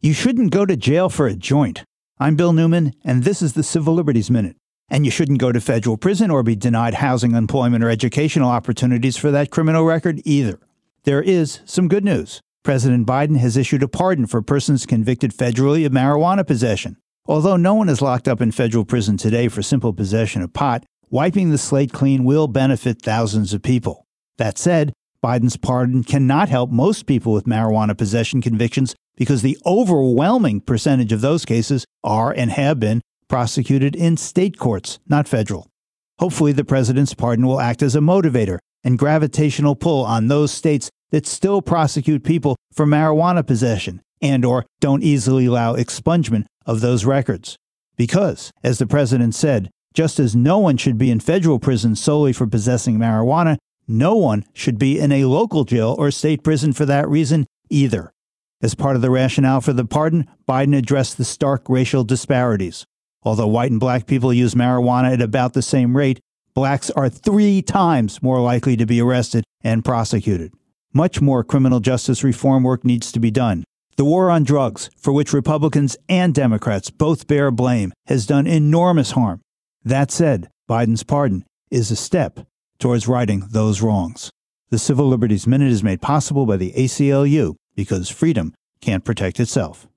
You shouldn't go to jail for a joint. I'm Bill Newman, and this is the Civil Liberties Minute. And you shouldn't go to federal prison or be denied housing, employment, or educational opportunities for that criminal record either. There is some good news. President Biden has issued a pardon for persons convicted federally of marijuana possession. Although no one is locked up in federal prison today for simple possession of pot, wiping the slate clean will benefit thousands of people. That said, Biden's pardon cannot help most people with marijuana possession convictions because the overwhelming percentage of those cases are and have been prosecuted in state courts, not federal. Hopefully, the president's pardon will act as a motivator and gravitational pull on those states that still prosecute people for marijuana possession and or don't easily allow expungement of those records. Because, as the president said, just as no one should be in federal prison solely for possessing marijuana, no one should be in a local jail or state prison for that reason either. As part of the rationale for the pardon, Biden addressed the stark racial disparities. Although white and black people use marijuana at about the same rate, blacks are three times more likely to be arrested and prosecuted. Much more criminal justice reform work needs to be done. The war on drugs, for which Republicans and Democrats both bear blame, has done enormous harm. That said, Biden's pardon is a step towards righting those wrongs. The Civil Liberties Minute is made possible by the ACLU because freedom can't protect itself.